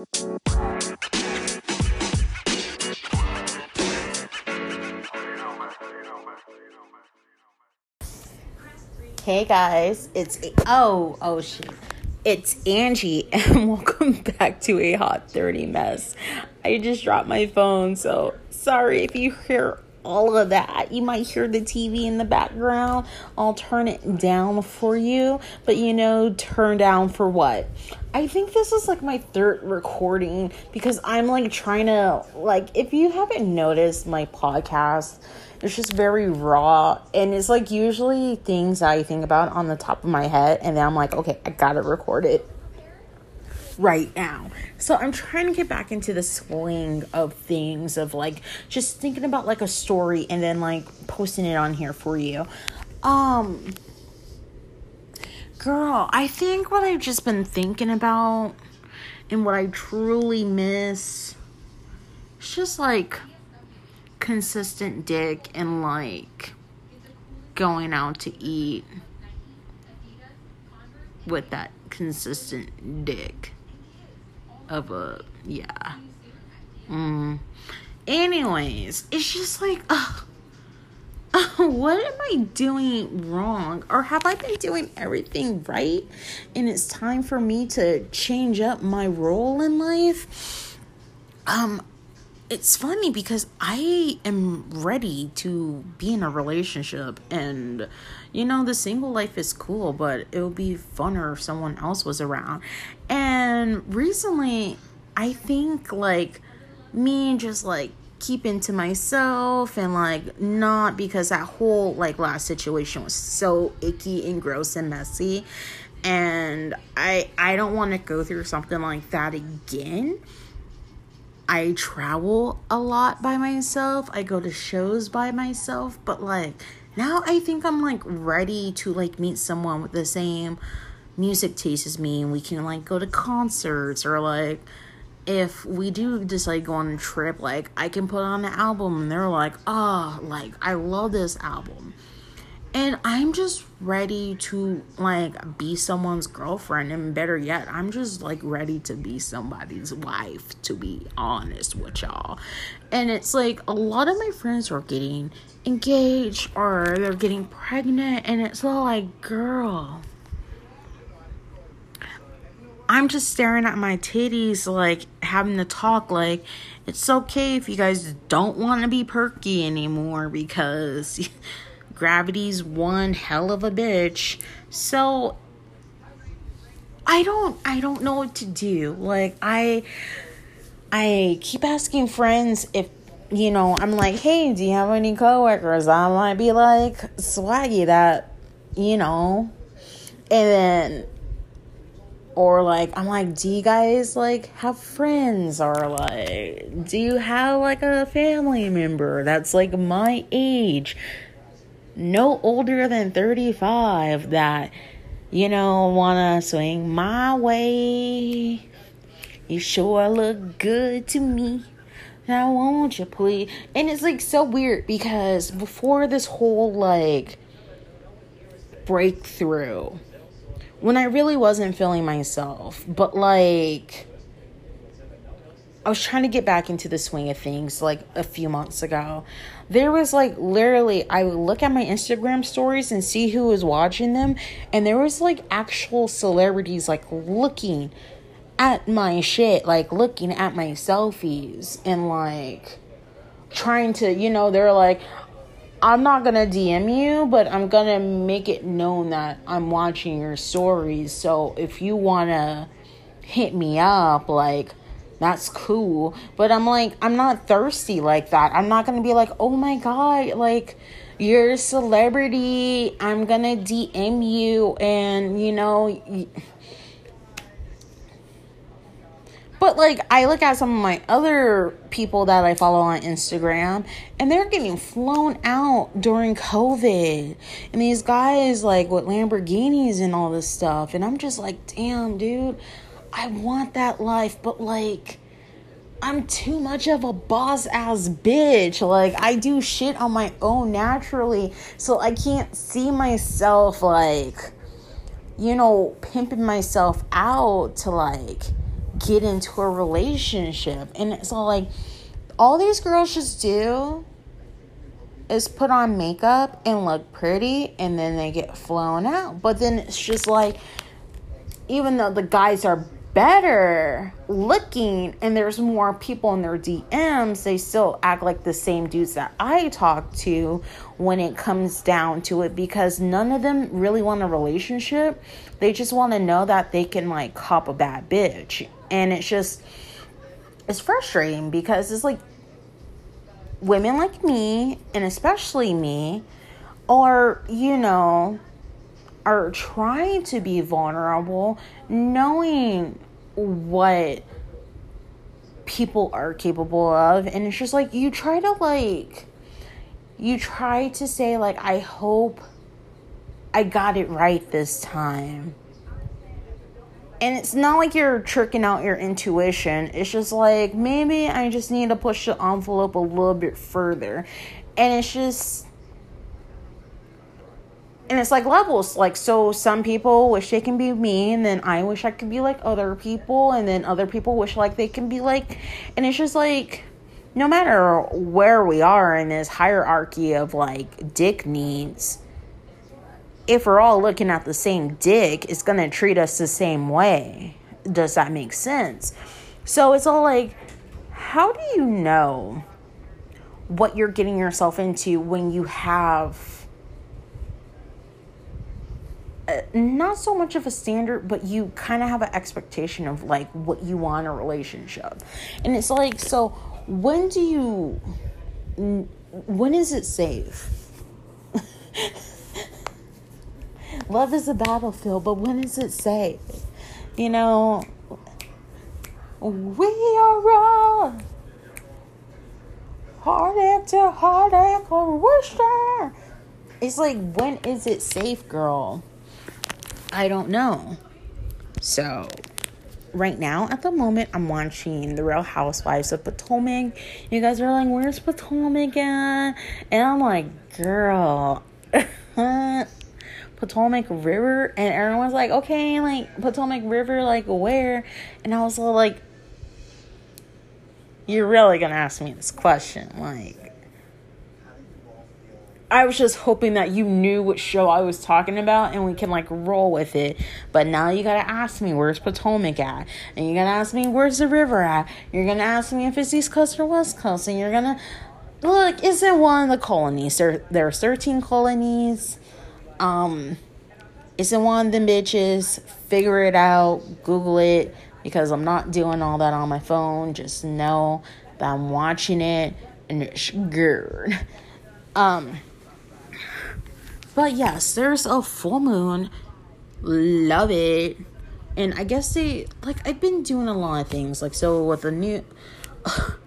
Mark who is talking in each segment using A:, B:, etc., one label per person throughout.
A: Hey guys, it's oh oh shit. It's Angie and welcome back to a hot 30 mess. I just dropped my phone, so sorry if you hear all of that. You might hear the TV in the background. I'll turn it down for you, but you know, turn down for what? I think this is like my third recording because I'm like trying to like if you haven't noticed my podcast it's just very raw and it's like usually things I think about on the top of my head and then I'm like, okay, I gotta record it right now. So I'm trying to get back into the swing of things of like just thinking about like a story and then like posting it on here for you. Um girl, I think what I've just been thinking about and what I truly miss it's just like consistent dick and like going out to eat with that consistent dick of a yeah mm. anyways it's just like ugh, what am i doing wrong? Or have i been doing everything right? And it's time for me to change up my role in life? Um it's funny because I am ready to be in a relationship and you know the single life is cool but it would be funner if someone else was around. And recently I think like me just like keeping to myself and like not because that whole like last situation was so icky and gross and messy. And I I don't want to go through something like that again. I travel a lot by myself. I go to shows by myself, but like now I think I'm like ready to like meet someone with the same music taste as me and we can like go to concerts or like if we do decide to go on a trip, like I can put on an album and they're like, oh, like I love this album. And i'm just ready to like be someone's girlfriend and better yet i'm just like ready to be somebody's wife to be honest with y'all. And it's like a lot of my friends are getting engaged or they're getting pregnant and it's all like girl i'm just staring at my titties like having to talk like it's okay if you guys don't want to be perky anymore because gravity's one hell of a bitch. So I don't I don't know what to do. Like I I keep asking friends if you know, I'm like, hey, do you have any coworkers? I might be like swaggy that, you know, and then, or like, I'm like, do you guys like have friends? Or like, do you have like a family member that's like my age? no older than 35 that, you know, wanna swing my way. You sure look good to me. Now won't you please? And it's like so weird because before this whole like breakthrough, when I really wasn't feeling myself, but like I was trying to get back into the swing of things like a few months ago. There was like literally, I would look at my Instagram stories and see who was watching them, and there was like actual celebrities like looking at my shit, like looking at my selfies and like trying to, you know, they're like, I'm not gonna DM you, but I'm gonna make it known that I'm watching your stories. So if you wanna hit me up, like, that's cool. But I'm like, I'm not thirsty like that. I'm not gonna be like, oh my god, like you're a celebrity. I'm gonna DM you, and you know. But like I look at some of my other people that I follow on Instagram and they're getting flown out during COVID. And these guys like with Lamborghinis and all this stuff. And I'm just like, damn, dude. I want that life, but like I'm too much of a boss ass bitch. Like I do shit on my own naturally, so I can't see myself like you know pimping myself out to like get into a relationship. And it's all like, all these girls just do is put on makeup and look pretty and then they get flown out. But then it's just like, even though the guys are better looking and there's more people in their DMs, they still act like the same dudes that I talk to when it comes down to it because none of them really want a relationship. They just want to know that they can like cop a bad bitch. And it's just it's frustrating because it's like women like me and especially me are, you know, are trying to be vulnerable, knowing what people are capable of. And it's just like you try to, like, you try to say, like, I hope I got it right this time. And it's not like you're tricking out your intuition. It's just like maybe I just need to push the envelope a little bit further. And it's just and it's like levels like so some people wish they can be me and then i wish i could be like other people and then other people wish like they can be like and it's just like no matter where we are in this hierarchy of like dick needs if we're all looking at the same dick it's going to treat us the same way does that make sense so it's all like how do you know what you're getting yourself into when you have uh, not so much of a standard, but you kind of have an expectation of like what you want a relationship. And it's like, so when do you, when is it safe? Love is a battlefield, but when is it safe? You know, we are all heartache to heartache, It's like, when is it safe, girl? I don't know. So, right now, at the moment, I'm watching The Real Housewives of Potomac. You guys are like, where's Potomac at? And I'm like, girl, uh, Potomac River. And everyone's like, okay, like, Potomac River, like, where? And I was like, you're really gonna ask me this question. Like, I was just hoping that you knew what show I was talking about and we can like roll with it. But now you gotta ask me where's Potomac at? And you're gonna ask me where's the river at? You're gonna ask me if it's East Coast or West Coast. And you're gonna look, is it one of the colonies? There there are 13 colonies. Um is it one of them bitches? Figure it out, Google it, because I'm not doing all that on my phone. Just know that I'm watching it and it's good. Um but yes, there's a full moon. Love it. And I guess they like I've been doing a lot of things. Like so with the new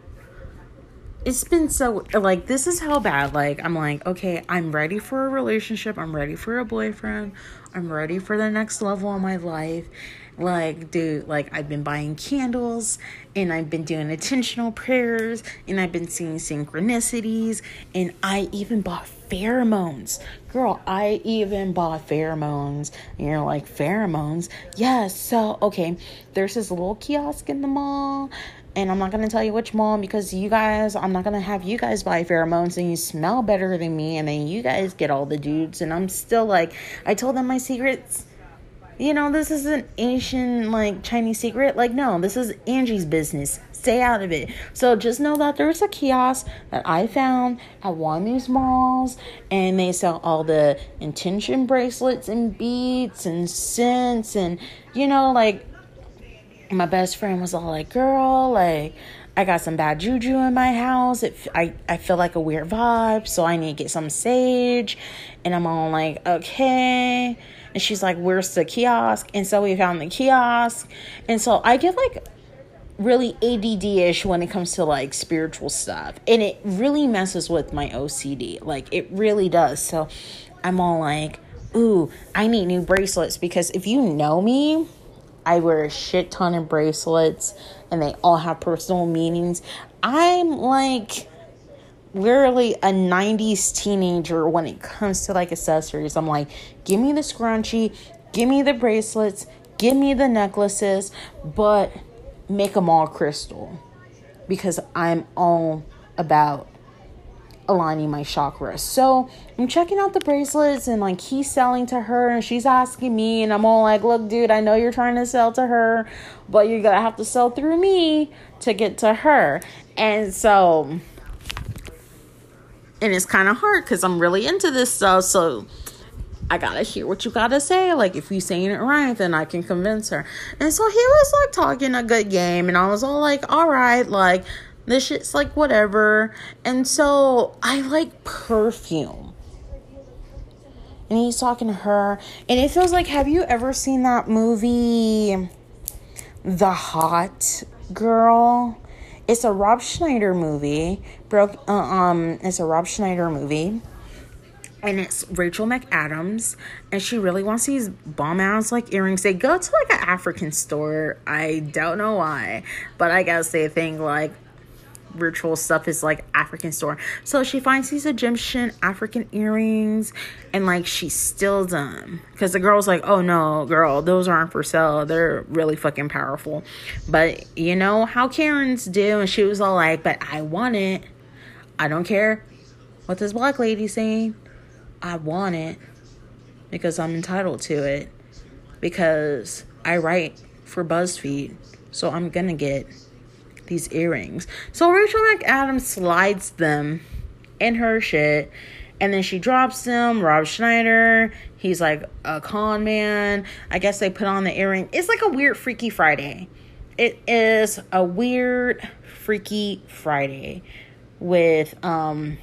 A: it's been so like this is how bad like i'm like okay i'm ready for a relationship i'm ready for a boyfriend i'm ready for the next level of my life like dude like i've been buying candles and i've been doing intentional prayers and i've been seeing synchronicities and i even bought pheromones. Girl, I even bought pheromones. And you're like, pheromones? Yes. Yeah, so, okay, there's this little kiosk in the mall. And I'm not to tell you which mall because you guys, I'm not to have you guys buy pheromones and you smell better than me. And then you guys get all the dudes. And I'm still like, I told them my secrets you know, this is an Asian, like, Chinese secret. Like, no, this is Angie's business stay out of it. So just know that there's a kiosk that I found at one of these malls, and they sell all the intention bracelets and beads and scents, and you know, like my best friend was all like, "Girl, like." I got some bad juju in my house. It, I, I feel like a weird vibe, so I need to get some sage. And I'm all like, okay. And she's like, where's the kiosk? And so we found the kiosk. And so I get like really ADD ish when it comes to like spiritual stuff. And it really messes with my OCD. Like, it really does. So I'm all like, ooh, I need new bracelets because if you know me, I wear a shit ton of bracelets and they all have personal meanings. I'm like literally a 90s teenager when it comes to like accessories. I'm like, give me the scrunchie, give me the bracelets, give me the necklaces, but make them all crystal because I'm all about aligning my chakras. So I'm checking out the bracelets and like he's selling to her and she's asking me and I'm all like, look, dude, I know you're trying to sell to her, but you're gonna have to sell through me to get to her. And so and it's kind of hard because I'm really into this stuff. So I gotta hear what you gotta say. Like if you saying it right, then I can convince her. And so he was like talking a good game, and I was all like, all right, like this shit's like whatever. And so I like perfume. And he's talking to her, and it feels like have you ever seen that movie The Hot Girl? It's a Rob Schneider movie. Broke uh, um it's a Rob Schneider movie and it's Rachel McAdams, and she really wants these bomb ass like earrings. They go to like an African store. I don't know why, but I guess they think like ritual stuff is like African store. So she finds these Egyptian African earrings and like she steals them because the girl's like, oh no, girl, those aren't for sale. They're really fucking powerful. But you know how Karens do, and she was all like, but I want it. I don't care what this black lady saying. I want it because I'm entitled to it because I write for BuzzFeed. So I'm to get these earrings. So Rachel McAdams slides them in her shit and then she drops them. Rob Schneider, he's like a con man. I guess they put on the earring. It's like a weird Freaky Friday. It is a weird Freaky Friday with um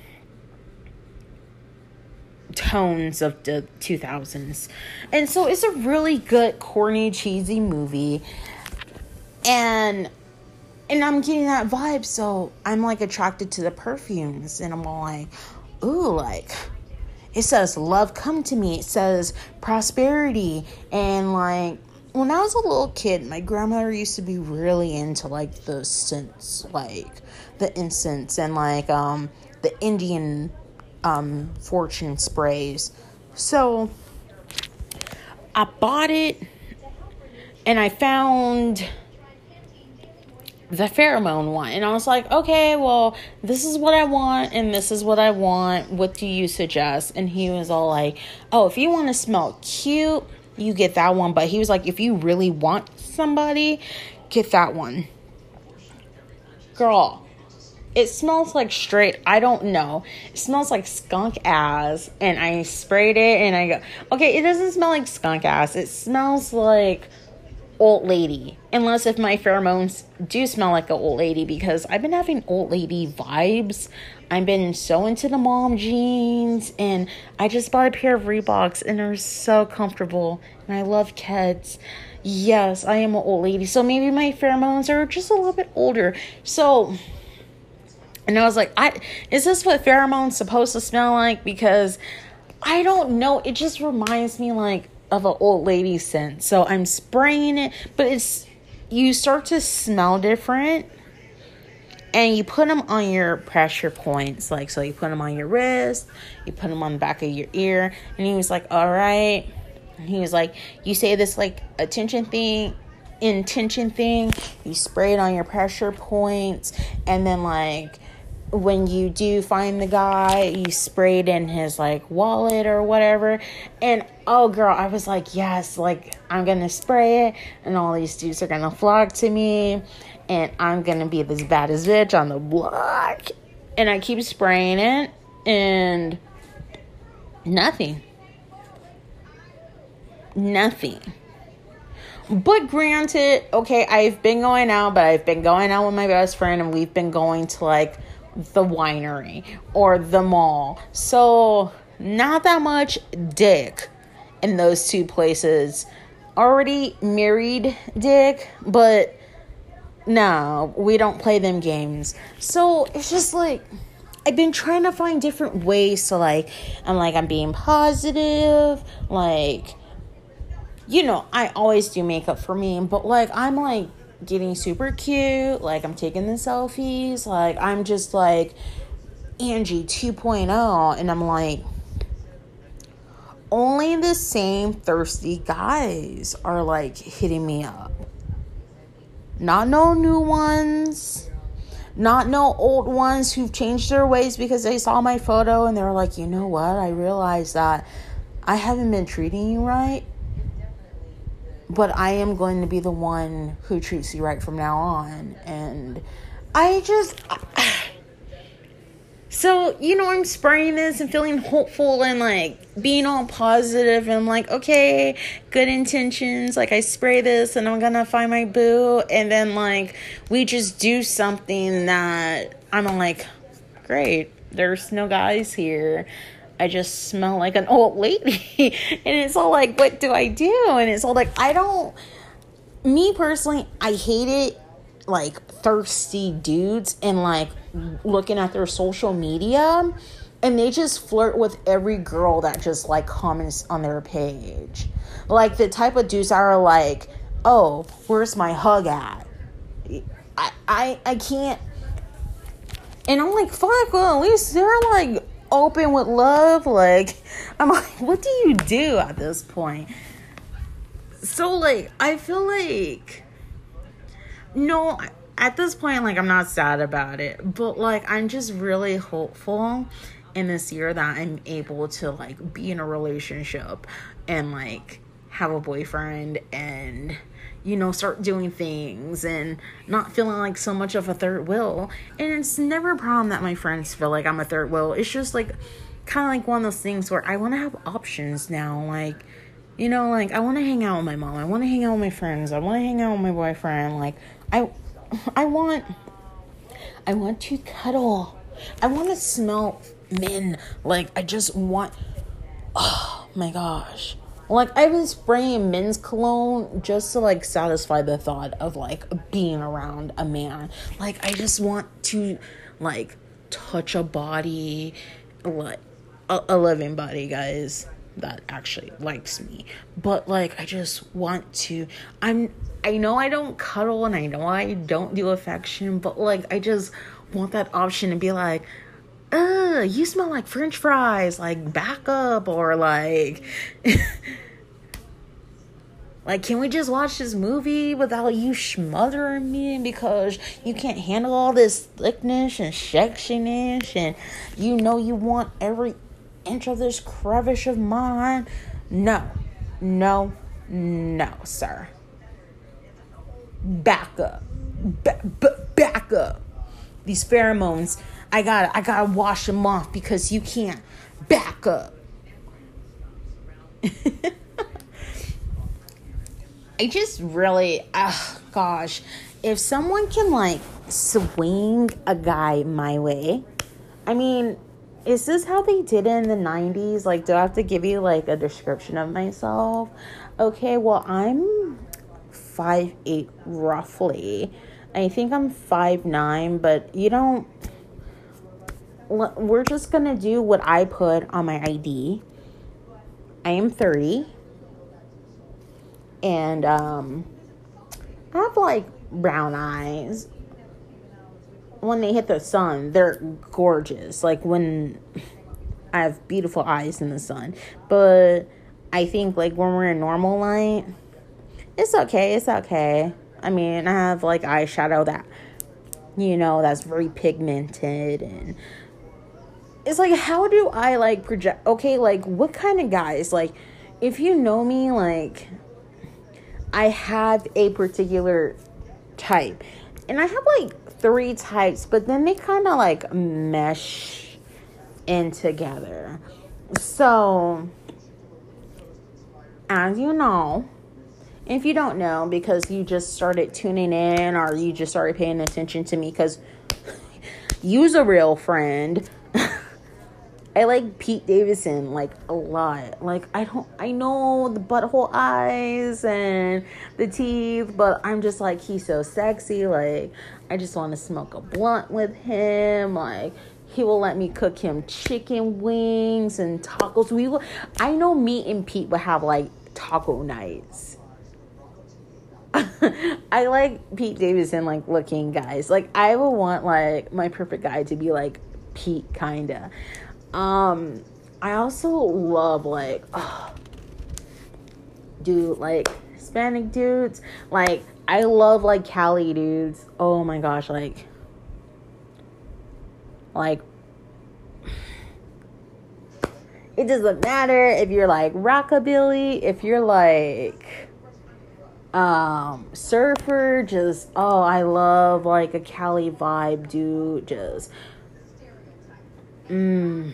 A: tones of the 2000s. And so it's a really good corny cheesy movie. And and I'm getting that vibe so I'm like attracted to the perfumes and I'm all like, "Ooh, like it says love come to me. It says prosperity and like when I was a little kid, my grandmother used to be really into like the scents, like the incense and like um the Indian um, fortune sprays. So I bought it and I found the pheromone one. And I was like, okay, well, this is what I want and this is what I want. What do you suggest? And he was all like, oh, if you want to smell cute, you get that one. But he was like, if you really want somebody, get that one. Girl, it smells like straight i don't know it smells like skunk ass and i sprayed it and i go okay it doesn't smell like skunk ass it smells like old lady unless if my pheromones do smell like an old lady because i've been having old lady vibes i've been so into the mom jeans and i just bought a pair of reeboks and they're so comfortable and i love Keds yes i am an old lady so maybe my pheromones are just a little bit older so and I was like, I is this what pheromones supposed to smell like? Because I don't know. It just reminds me like of an old lady scent. So I'm spraying it, but it's you start to smell different. And you put them on your pressure points, like so. You put them on your wrist, you put them on the back of your ear, and he was like, "All right." And he was like, "You say this like attention thing, intention thing. You spray it on your pressure points, and then like when you do find the guy, you sprayed in his like wallet or whatever. And oh girl, I was like, yes, like I'm gonna spray it, and all these dudes are gonna flock to me, and I'm gonna be this baddest bitch on the block. And I keep spraying it, and nothing. Nothing. But granted, okay, I've been going out, but I've been going out with my best friend, and we've been going to like the winery or the mall. So, not that much dick in those two places. Already married dick, but no, we don't play them games. So, it's just like I've been trying to find different ways to like I'm like I'm being positive, like you know, I always do makeup for me, but like I'm like getting super cute. Like I'm taking the selfies. Like I'm just like Angie 2.0. And I'm like, only the same thirsty guys are like hitting me up. Not no new ones. Not no old ones who've changed their ways because they saw my photo and they were like, you know what? I realized that I haven't been treating you right. But I am going to be the one who treats you right from now on. And I just. So, you know, I'm spraying this and feeling hopeful and like being all positive and like, okay, good intentions. Like, I spray this and I'm gonna find my boo. And then, like, we just do something that I'm like, great, there's no guys here. I just smell like an old lady. and it's all like, what do I do? And it's all like, I don't, me personally, I hate it like thirsty dudes and like looking at their social media and they just flirt with every girl that just like comments on their page. Like the type of dudes that are like, "Oh, where's my hug at?" I I I can't. And I'm like, "Fuck, well, at least they're like open with love." Like, I'm like, "What do you do at this point?" So like, I feel like no, at this point, like, I'm not sad about it, but like, I'm just really hopeful in this year that I'm able to like be in a relationship and like have a boyfriend and you know start doing things and not feeling like so much of a third wheel and it's never a problem that my friends feel like i'm a third wheel it's just like kind of like one of those things where i want to have options now like you know like i want to hang out with my mom i want to hang out with my friends i want to hang out with my boyfriend like I I want I want to cuddle. I want to smell men. Like I just want oh my gosh. Like I've been spraying men's cologne just to like satisfy the thought of like being around a man. Like I just want to like touch a body like a, a living body, guys that actually likes me. But like I just want to I'm I know I don't cuddle and I know I don't do affection, but like I just want that option to be like, uh, you smell like French fries, like back up or like Like, can we just watch this movie without you smothering me because you can't handle all this thickness and sexiness and you know you want every inch of this crevice of mine. No, no, no, sir. Back up. Ba- ba- back up. These pheromones, I gotta, I gotta wash them off because you can't. Back up. I just really, oh gosh, if someone can like swing a guy my way, I mean, is this how they did it in the 90s? Like, do I have to give you like a description of myself? Okay, well, I'm five eight roughly. I think I'm five nine, but you don't. We're just gonna do what I put on my ID. I am 30. And um I have like brown eyes, when they hit the sun, they're gorgeous. Like when I have beautiful eyes in the sun. But I think like when we're in normal light, it's okay. It's okay. I mean, I have like eyeshadow that you know that's very pigmented and it's like how do I like project okay, like what kind of guys like if you know me like I have a particular type. And I have like three types, but then they kind of like mesh in together. So, as you know, if you don't know because you just started tuning in or you just started paying attention to me because you's a real friend. I like Pete Davidson like a lot. Like I don't I know the butthole eyes and the teeth, but I'm just like he's so sexy. Like I just want to smoke a blunt with him. Like he will let me cook him chicken wings and tacos. We will I know me and Pete would have like taco nights. I like Pete Davidson like looking guys. Like I would want like my perfect guy to be like Pete kinda. Um, I also love like, oh, dude, like Hispanic dudes. Like I love like Cali dudes. Oh my gosh, like like it doesn't matter if you're like rockabilly, if you're like um surfer, just oh I love like a Cali vibe dude, just mm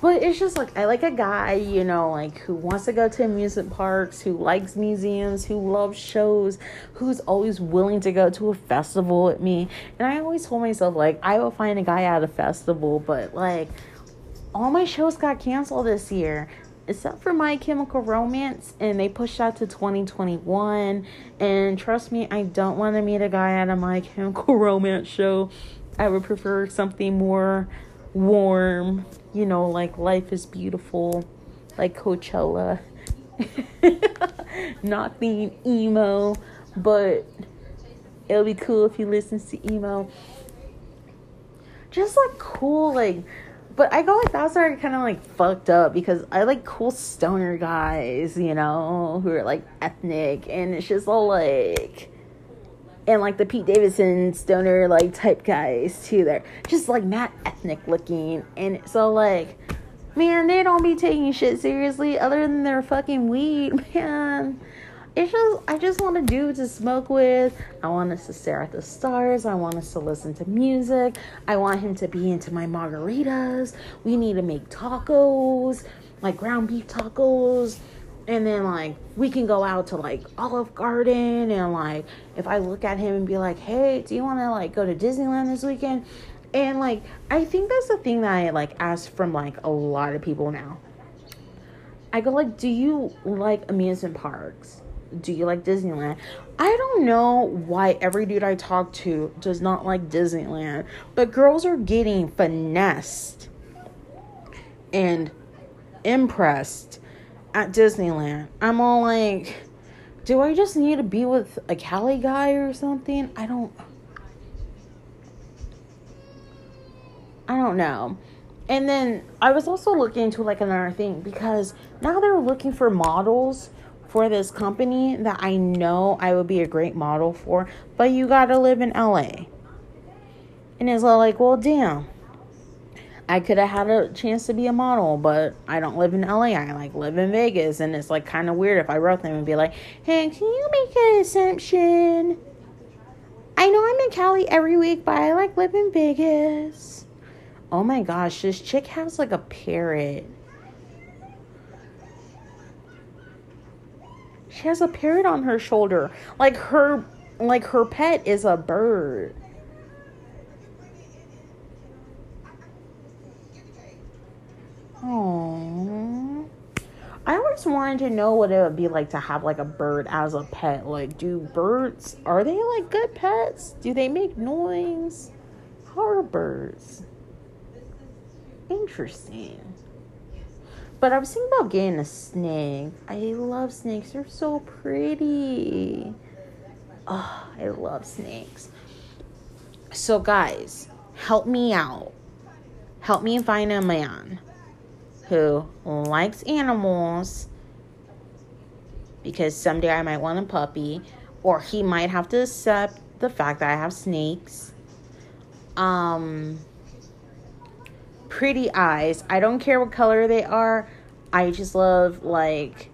A: But it's just like I like a guy, you know, like who wants to go to amusement parks, who likes museums, who loves shows, who's always willing to go to a festival with me. And I always told myself like I will find a guy at a festival, but like all my shows got canceled this year except for My Chemical Romance, and they pushed out to 2021. And trust me, I don't want to meet a guy at a My Chemical Romance show. I would prefer something more warm, you know, like life is beautiful, like Coachella. Not being emo, but it'll be cool if he listens to emo. Just like cool, like, but I go like that's where I kind of like fucked up because I like cool stoner guys, you know, who are like ethnic, and it's just all like and like the Pete Davidson stoner like type guys too. They're just like not ethnic looking, and so like, man, they don't be taking shit seriously other than their fucking weed, man. It's just I just want a dude to smoke with. I want us to stare at the stars. I want us to listen to music. I want him to be into my margaritas. We need to make tacos, like ground beef tacos and then like we can go out to like Olive Garden and like if I look at him and be like, "Hey, do you want to like go to Disneyland this weekend?" And like I think that's the thing that I like ask from like a lot of people now. I go like, "Do you like amusement parks? Do you like Disneyland?" I don't know why every dude I talk to does not like Disneyland, but girls are getting finessed and impressed at Disneyland. I'm all like, do I just need to be with a Cali guy or something? I don't. I don't know. And then I was also looking into like another thing because now they're looking for models for this company that I know I would be a great model for, but you gotta live in LA. And it's like, well, damn I could have had a chance to be a model, but I don't live in LA. I like live in Vegas, and it's like kind of weird if I wrote them and be like, "Hey, can you make an assumption? I know I'm in Cali every week, but I like live in Vegas." Oh my gosh, this chick has like a parrot. She has a parrot on her shoulder. Like her like her pet is a bird. Oh. I always wanted to know what it would be like to have like a bird as a pet. Like, do birds are they like good pets? Do they make noise? How are birds? Interesting. But I was thinking about getting a snake. I love snakes. They're so pretty. Oh, I love snakes. So guys, help me out. Help me find a man who likes animals because someday I might want a puppy, or he might have to accept the fact that I have snakes. Um, pretty eyes. I don't care what color they are. I just love like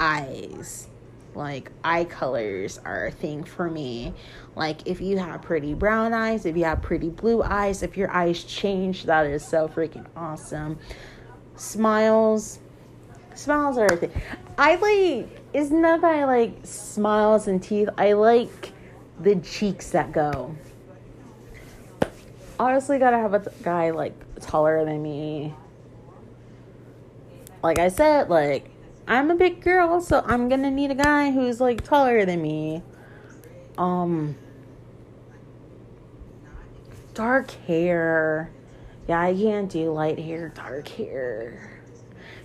A: eyes. Like eye colors are a thing for me. Like if you have pretty brown eyes, if you have pretty blue eyes, if your eyes change, that is so freaking awesome smiles. Smiles are everything. I like, it's not that I like smiles and teeth. I like the cheeks that go. Honestly, gotta have a guy like taller than me. Like I said, like, I'm a big girl, so I'm gonna need a guy who's like taller than me. Um, dark hair. Yeah, I can't do light hair, dark hair.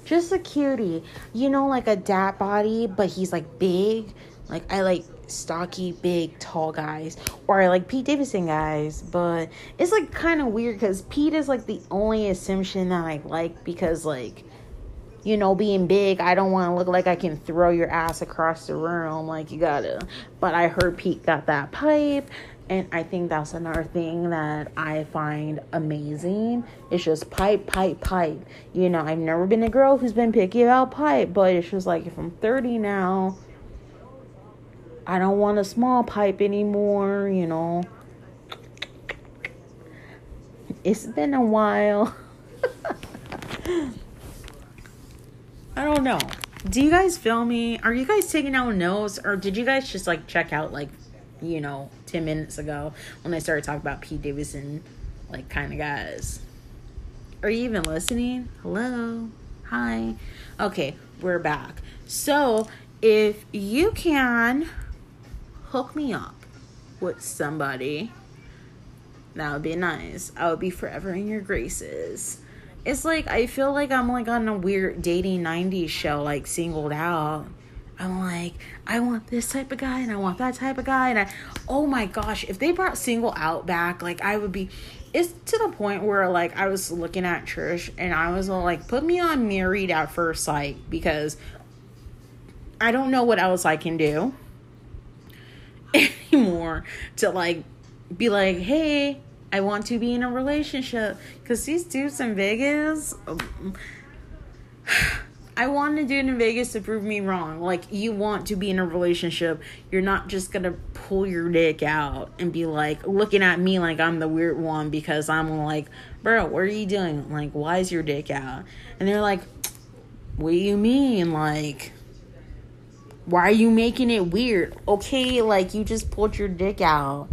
A: Just a cutie. You know, like a dad body, but he's like big. Like, I like stocky, big, tall guys. Or like Pete Davidson guys. But it's like kind of weird because Pete is like the only assumption that I like because, like, you know, being big, I don't want to look like I can throw your ass across the room. Like, you gotta. But I heard Pete got that pipe. And I think that's another thing that I find amazing. It's just pipe, pipe, pipe. You know, I've never been a girl who's been picky about pipe, but it's just like if I'm 30 now, I don't want a small pipe anymore, you know. It's been a while. I don't know. Do you guys feel me? Are you guys taking out notes or did you guys just like check out like you know, 10 minutes ago when I started talking about Pete Davidson, like, kind of guys. Are you even listening? Hello? Hi? Okay, we're back. So, if you can hook me up with somebody, that would be nice. I would be forever in your graces. It's like I feel like I'm like on a weird dating 90s show, like singled out I'm like, I want this type of guy and I want that type of guy. And I, oh my gosh, if they brought single out back, like I would be, it's to the point where like I was looking at Trish and I was like, put me on married at first sight because I don't know what else I can do anymore to like be like, hey, I want to be in a relationship. Because these dudes in Vegas, I want to do it in Vegas to prove me wrong. Like, you want to be in a relationship. You're not just going to pull your dick out and be like, looking at me like I'm the weird one because I'm like, bro, what are you doing? Like, why is your dick out? And they're like, what do you mean? Like, why are you making it weird? Okay, like, you just pulled your dick out.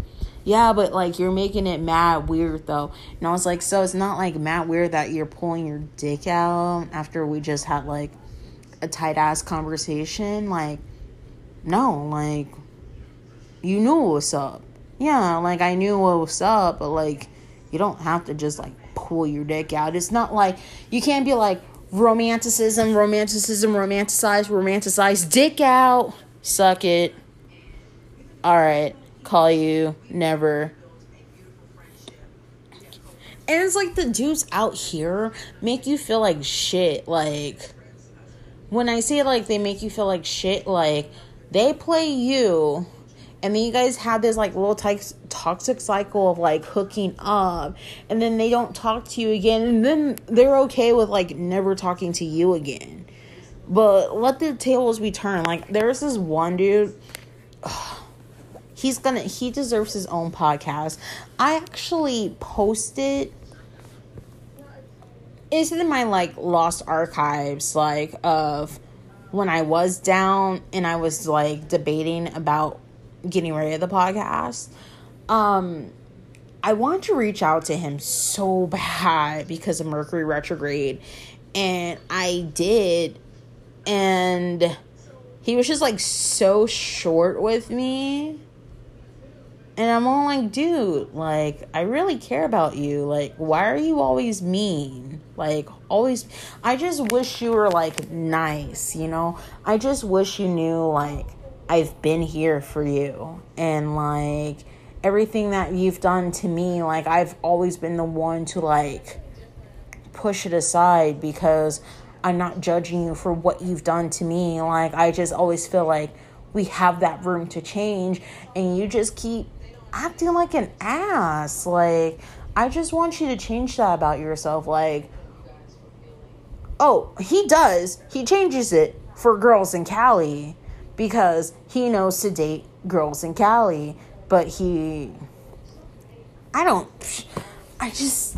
A: Yeah, but like you're making it mad weird though. And I was like, so it's not like mad weird that you're pulling your dick out after we just had like a tight ass conversation. Like, no, like you knew what's up. Yeah, like I knew what was up, but like you don't have to just like pull your dick out. It's not like you can't be like romanticism, romanticism, romanticize, romanticize, dick out, suck it. All right call you, never. And it's like the dudes out here make you feel like shit. Like, when I say like they make you feel like shit, like they play you and then you guys have this like little t- toxic cycle of like hooking up. And then they don't talk to you again. And then they're okay with like never talking to you again. But let the tables be turned. Like there's this one dude. He's gonna he deserves his own podcast. I actually posted it's in my like lost archives like of when i was down and i was like debating about getting ready of the podcast um i want to reach out to him so bad because of mercury retrograde and i did and he was just like so short with me and I'm all like, dude, like, I really care about you. Like, why are you always mean? Like, always, I just wish you were, like, nice, you know? I just wish you knew, like, I've been here for you. And, like, everything that you've done to me, like, I've always been the one to, like, push it aside because I'm not judging you for what you've done to me. Like, I just always feel like, we have that room to change and you just keep acting like an ass. Like, I just want you to change that about yourself. Like, oh, he does. He changes it for girls in Cali because he knows to date girls in Cali. But he. I don't. I just.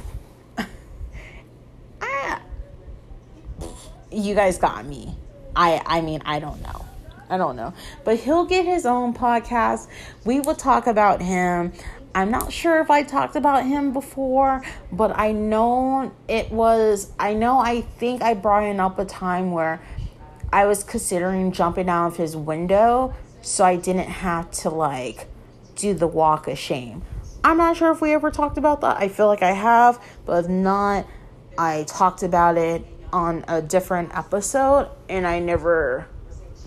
A: I, you guys got me. I I mean, I don't know. I don't know. But he'll get his own podcast. We will talk about him. I'm not sure if I talked about him before, but I know it was, I know I think I brought it up a time where I was considering jumping out of his window so I didn't have to like do the walk of shame. I'm not sure if we ever talked about that. I feel like I have, but if not, I talked about it on a different episode and I never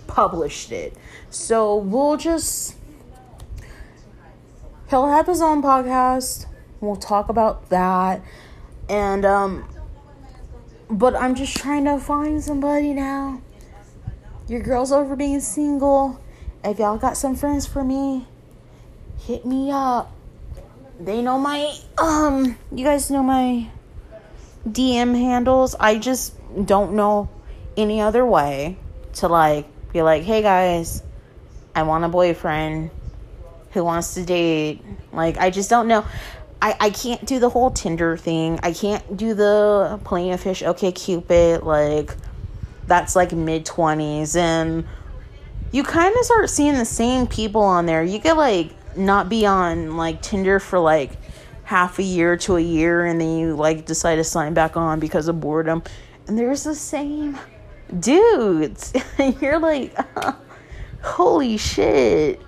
A: published it. So we'll just he'll have his own podcast. We'll talk about that. And um but I'm just trying to find somebody now. Your girl's over being single. If y'all got some friends for me, hit me up. They know my um you guys know my DM handles. I just don't know any other way to like be like, "Hey guys, I want a boyfriend who wants to date." Like I just don't know. I, I can't do the whole Tinder thing. I can't do the playing fish, OkCupid. Like, that's like mid 20s. And you kind of start seeing the same people on there. You could, like, not be on, like, Tinder for, like, half a year to a year. And then you, like, decide to sign back on because of boredom. And there's the same dudes. and you're like, holy shit.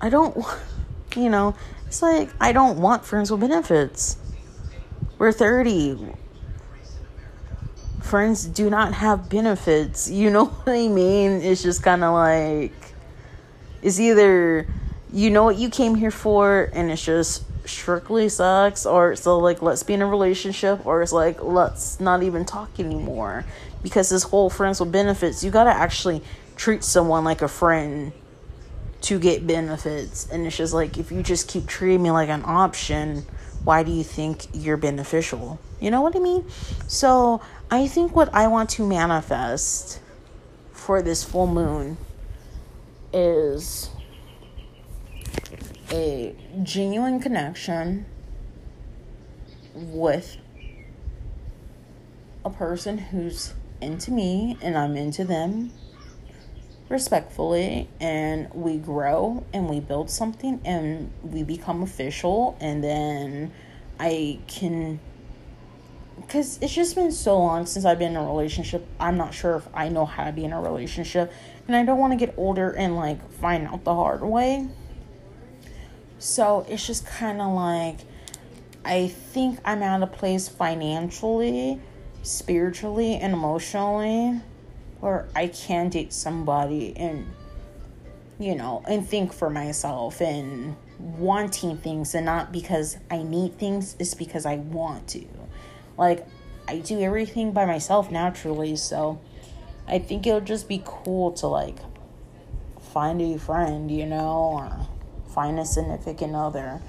A: I don't you know, it's like I don't want friends with benefits. We're 30. Friends do not have benefits. You know what I mean? It's just kind of like it's either you know what you came here for and it's just strictly sucks or so like let's be in a relationship or it's like let's not even talk anymore because this whole friends with benefits you got to actually treat someone like a friend to get benefits. And it's just like, if you just keep treating me like an option, why do you think you're beneficial? You know what I mean? So, I think what I want to manifest for this full moon is a genuine connection with a person who's into me and I'm into them respectfully and we grow and we build something and we become official and then I can because it's just been so long since I've been in a relationship. I'm not sure if I know how to be in a relationship, and I don't want to get older and like find out the hard way. So it's just kind of like I think I'm at a place financially, spiritually, and emotionally where I can date somebody and you know and think for myself and wanting things and not because I need things it's because I want to like I do everything by myself naturally so I think it'll just be cool to like find a friend you know or find a significant other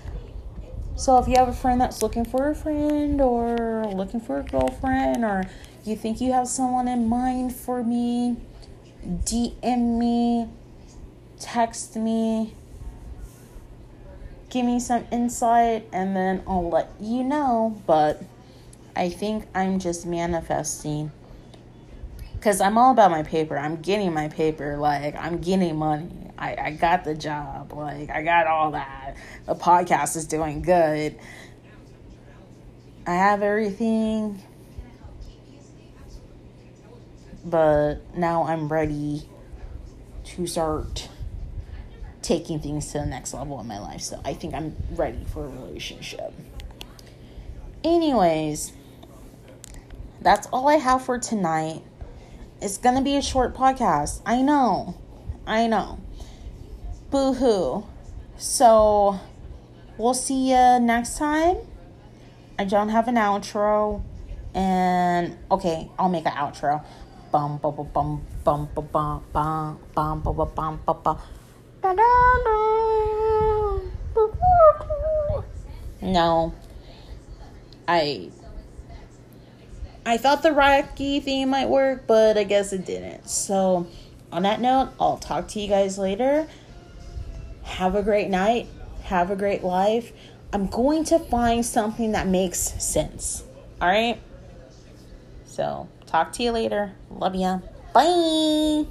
A: so if you have a friend that's looking for a friend or looking for a girlfriend or you think you have someone in mind for me, DM me, text me, give me some insight, and then I'll let you know. But I think I'm just manifesting because I'm all about my paper. I'm getting my paper. Like, I'm getting money. I, I got the job. Like, I got all that. The podcast is doing good. I have everything but now I'm ready to start taking things to the next level in my life. So I think I'm ready for a relationship. Anyways, that's all I have for tonight. It's gonna be a short podcast. I know. I know. Boo hoo. So we'll see you next time. I don't have an outro. And okay, I'll make an outro bum bum bum bum bum bum bum bum bum bum bum bum bum no i i thought the rocky theme might work but i guess it didn't so on that note i'll talk to you guys later have a great night have a great life i'm going to find something that makes sense all right so Talk to you later. Love ya. Bye.